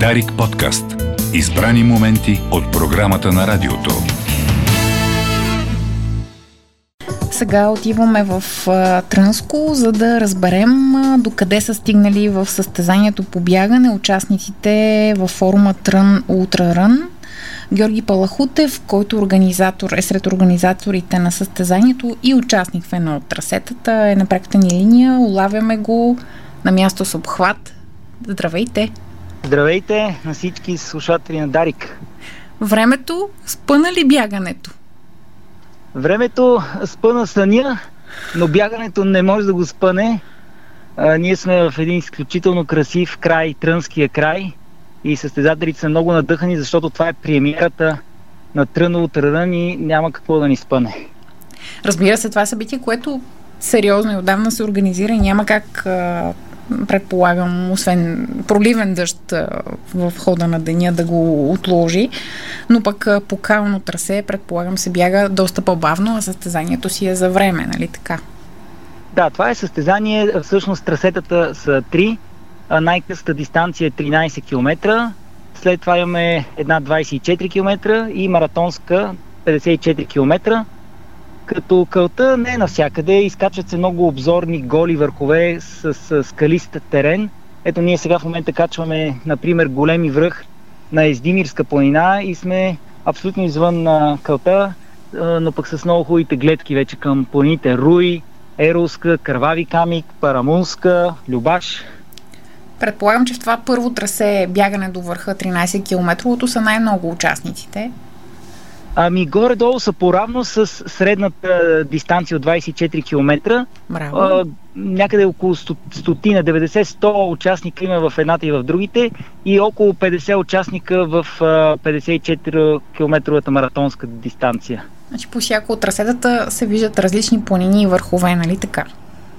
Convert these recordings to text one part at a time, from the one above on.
Дарик подкаст. Избрани моменти от програмата на радиото. Сега отиваме в Трънско, за да разберем докъде са стигнали в състезанието по бягане участниците във форума Трън Ултра Рън. Георги Палахутев, който организатор, е сред организаторите на състезанието и участник в едно от трасетата, е на пряката ни линия. Улавяме го на място с обхват. Здравейте! Здравейте на всички слушатели на Дарик. Времето спъна ли бягането? Времето спъна съня, но бягането не може да го спъне. А, ние сме в един изключително красив край, Трънския край и състезателите са много надъхани, защото това е премиерата на Тръново Трън и няма какво да ни спъне. Разбира се, това е събитие, което сериозно и отдавна се организира и няма как предполагам, освен проливен дъжд в хода на деня да го отложи, но пък по кално трасе, предполагам, се бяга доста по-бавно, а състезанието си е за време, нали така? Да, това е състезание, всъщност трасетата са три, най-късата дистанция е 13 км, след това имаме една 24 км и маратонска 54 км. Като кълта не е навсякъде, изкачват се много обзорни голи върхове с, с скалист терен. Ето ние сега в момента качваме, например, големи връх на Ездимирска планина и сме абсолютно извън на кълта, но пък с много хубавите гледки вече към планините Руи, Ерулска, Кървави камик, Парамунска, Любаш. Предполагам, че в това първо трасе бягане до върха 13 км са най-много участниците. Ами горе-долу са поравно с средната дистанция от 24 км. Браво. А, някъде около 100, 90-100 участника има в едната и в другите и около 50 участника в 54 км маратонска дистанция. Значи по всяко от трасетата се виждат различни планини и върхове, нали така?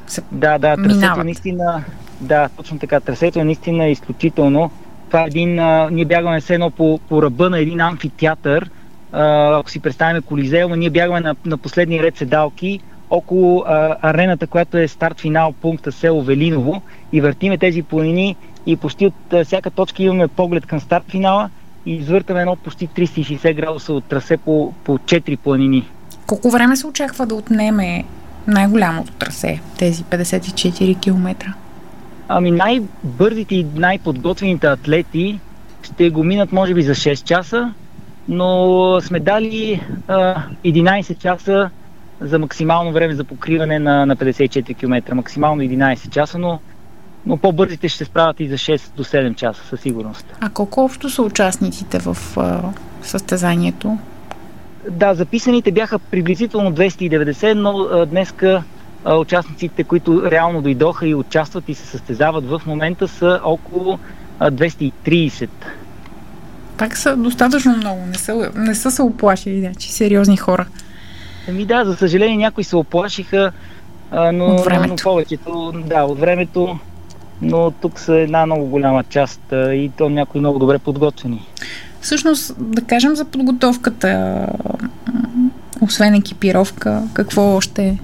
Се да, да, трасето е наистина, да, точно така, трасето е наистина изключително. Това е един, а, ние бягаме все едно по, по ръба на един амфитеатър, ако си представяме Колизеума, ние бягаме на, на последния ред седалки около а, арената, която е старт-финал пункта село Велиново и въртиме тези планини и почти от а, всяка точка имаме поглед към старт-финала и извъртаме едно почти 360 градуса от трасе по, по 4 планини. Колко време се очаква да отнеме най-голямото трасе, тези 54 км? Ами най-бързите и най-подготвените атлети ще го минат може би за 6 часа, но сме дали а, 11 часа за максимално време за покриване на, на 54 км. Максимално 11 часа, но, но по-бързите ще се справят и за 6 до 7 часа със сигурност. А колко общо са участниците в а, състезанието? Да, записаните бяха приблизително 290, но а, днеска а, участниците, които реално дойдоха и участват и се състезават в момента са около а, 230. Пак са достатъчно много. Не са, не са се оплашили, значи сериозни хора. Ами да, за съжаление някои се оплашиха, а, но, от времето. но повечето, да, от времето, но тук са една много голяма част а, и то някои много добре подготвени. Всъщност, да кажем за подготовката, освен екипировка, какво още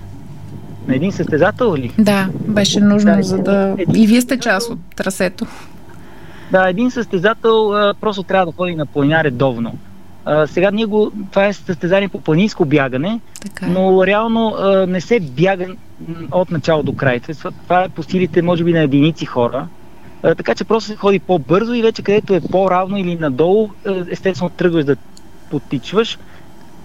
на един състезател ли? Да, беше нужно, да, за да... И вие сте част от трасето. Да, един състезател а, просто трябва да ходи на планина редовно. А, сега ние го, това е състезание по планинско бягане, така е. но реално а, не се бяга от начало до край. Това, това е по силите, може би, на единици хора. А, така че просто се ходи по-бързо и вече където е по-равно или надолу, естествено тръгваш да потичваш,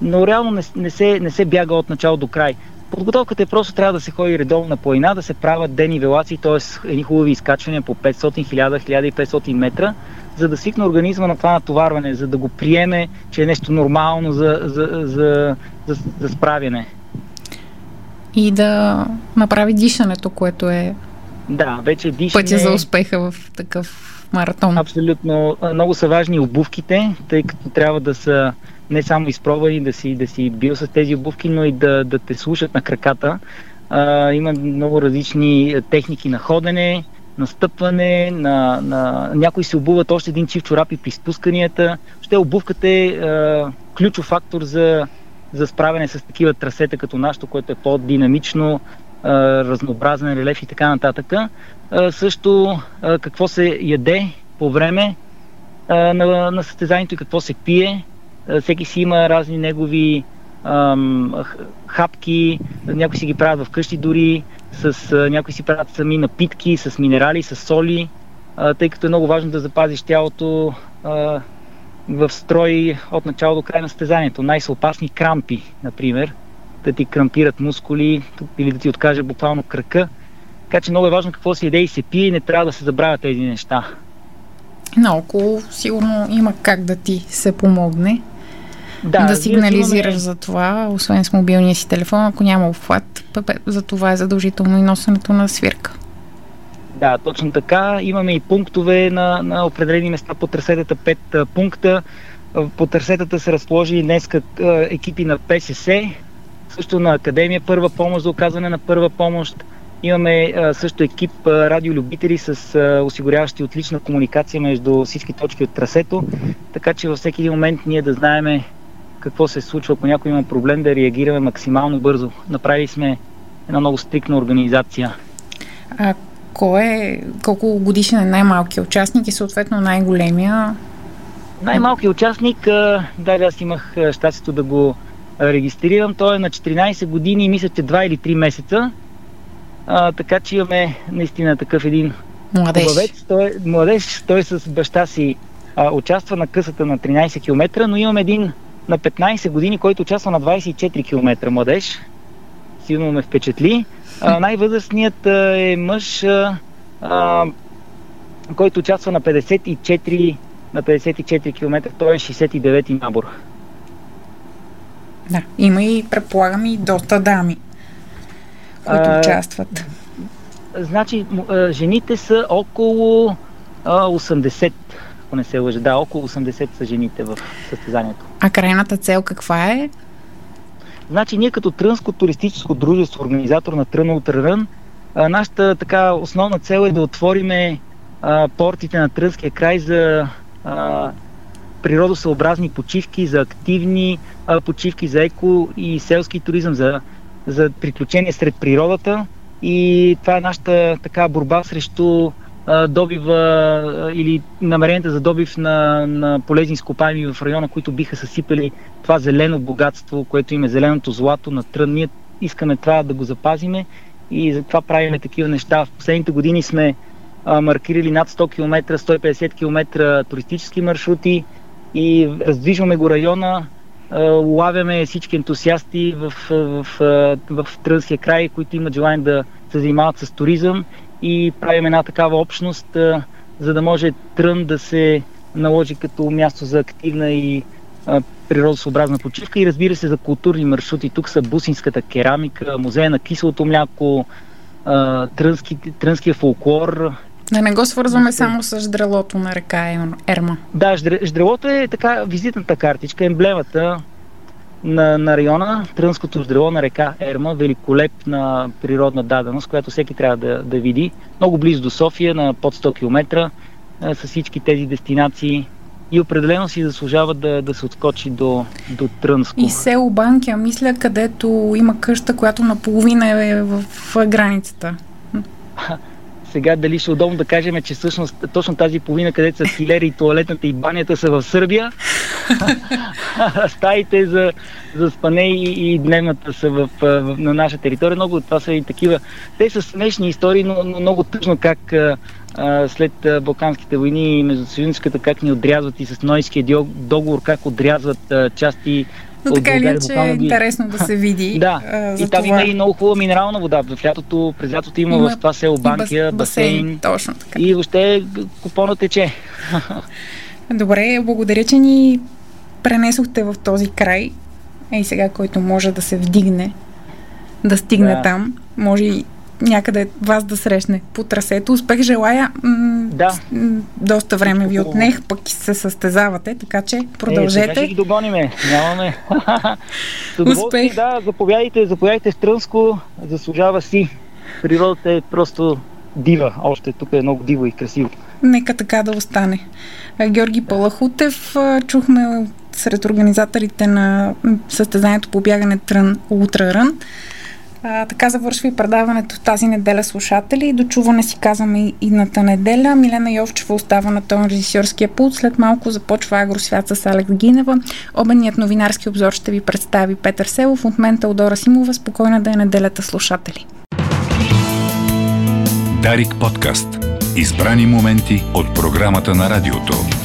но реално не, не, се, не се бяга от начало до край. Подготовката е просто трябва да се ходи редовно на планина, да се правят денивелации, т.е. едни хубави изкачвания по 500, 1000, 1500 метра, за да свикне организма на това натоварване, за да го приеме, че е нещо нормално за, за, за, за, за справяне. И да направи дишането, което е да, вече дишане... пътя за успеха в такъв маратон. Абсолютно. Много са важни обувките, тъй като трябва да са не само изпробвани да си, да си бил с тези обувки, но и да, да те слушат на краката. А, има много различни техники на ходене, на стъпване, на, на... някои се обуват още един чив чорапи при спусканията. Ще обувката е а, ключов фактор за, за справяне с такива трасета като нашото, което е по-динамично, разнообразен релеф и така нататък. Също какво се яде по време, на, на състезанието и какво се пие. Всеки си има разни негови ам, хапки, някои си ги правят вкъщи дори, с, някои си правят сами напитки, с минерали, с соли, а, тъй като е много важно да запазиш тялото а, в строй от начало до край на състезанието. Най-са опасни крампи, например, да ти крампират мускули или да ти откаже буквално кръка. Така че много е важно какво се яде и се пие и не трябва да се забравят тези неща. Наоколо сигурно има как да ти се помогне. Да, да сигнализираш имаме... за това, освен с мобилния си телефон, ако няма обхват, за това е задължително и носенето на свирка. Да, точно така. Имаме и пунктове на, на определени места по трасетата, пет пункта. По трасетата се разположи днес екипи на ПСС, също на Академия Първа помощ за оказване на първа помощ. Имаме а, също екип а, радиолюбители с а, осигуряващи отлична комуникация между всички точки от трасето, така че във всеки един момент ние да знаеме какво се случва, ако някой има проблем, да реагираме максимално бързо. Направили сме една много стрикна организация. А кой е, колко годишен е най-малкият участник и съответно най-големия? Най-малкият участник, да, аз имах щастието да го регистрирам. Той е на 14 години и мисля, че 2 или 3 месеца. А, така че имаме наистина такъв един младеж. Хубавец. Той, е младеж, той с баща си а, участва на късата на 13 км, но имам един на 15 години, който участва на 24 км младеж. Силно ме впечатли. А, най-възрастният а, е мъж, а, а, който участва на 54 на 54 км, той е 69-ти набор. Да, има и, предполагам, и доста дами, които а, участват. Значи, жените са около а, 80, ако не се лъжа. Да, около 80 са жените в състезанието. А крайната цел каква е? Значи, ние като Трънско туристическо дружество, организатор на Трън Ултрарън, нашата така основна цел е да отвориме а, портите на Трънския край за а, природосъобразни почивки, за активни а, почивки, за еко и селски туризъм, за, за приключения сред природата. И това е нашата така борба срещу а, добива а, или намеренията за добив на, на полезни изкопаеми в района, които биха съсипали това зелено богатство, което има зеленото злато на трън. Ние искаме това да го запазиме и затова правиме такива неща. В последните години сме а, маркирали над 100 км, 150 км туристически маршрути, и раздвижваме го района, лавяме всички ентусиасти в, в, в, в Трънския край, които имат желание да се занимават с туризъм и правим една такава общност, за да може Трън да се наложи като място за активна и природосъобразна почивка и разбира се за културни маршрути. Тук са бусинската керамика, музея на киселото мляко, трънски, трънския фолклор, да не го свързваме само с ждрелото на река Ерма. Да, ждрелото е така визитната картичка, емблемата на, на района, Трънското ждрело на река Ерма, великолепна природна даденост, която всеки трябва да, да види. Много близо до София, на под 100 км, с всички тези дестинации и определено си заслужава да, да се отскочи до, до Трънско. И село Банкия, мисля, където има къща, която наполовина е в границата. Сега дали ще е удобно да кажем, че всъщност точно тази половина, където са филери и туалетната и банята са в Сърбия. Стаите за, за спане и, и дневната са в, в, на наша територия. Много от това са и такива. Те са смешни истории, но, но много тъжно как а, след Балканските войни и междусъюзническата как ни отрязват и с Нойския договор, как отрязват а, части но така или че е интересно да се види. да, а, и там това... има и много хубава минерална вода. В лятото, през лятото има, има в това село Банкия, басейн. басейн точно така. И въобще купона тече. Добре, благодаря, че ни пренесохте в този край. Ей сега, който може да се вдигне, да стигне да. там. Може и някъде вас да срещне по трасето. Успех желая. М- да. Доста време ви отнех, пък се състезавате, така че продължете. Е, сега ще ги догониме. Нямаме. Успех. Да, заповядайте, заповядайте в Трънско. Заслужава си. Природата е просто дива. Още тук е много диво и красиво. Нека така да остане. Георги Палахутев, чухме сред организаторите на състезанието по бягане Трън Ултрарън. А, така завършва и предаването тази неделя слушатели. До чуване си казваме идната неделя. Милена Йовчева остава на тон режисьорския пулт. След малко започва Агросвят с Алекс Гинева. Обеният новинарски обзор ще ви представи Петър Селов. От мен Теодора Симова. Спокойна да е неделята, слушатели. Дарик подкаст. Избрани моменти от програмата на радиото.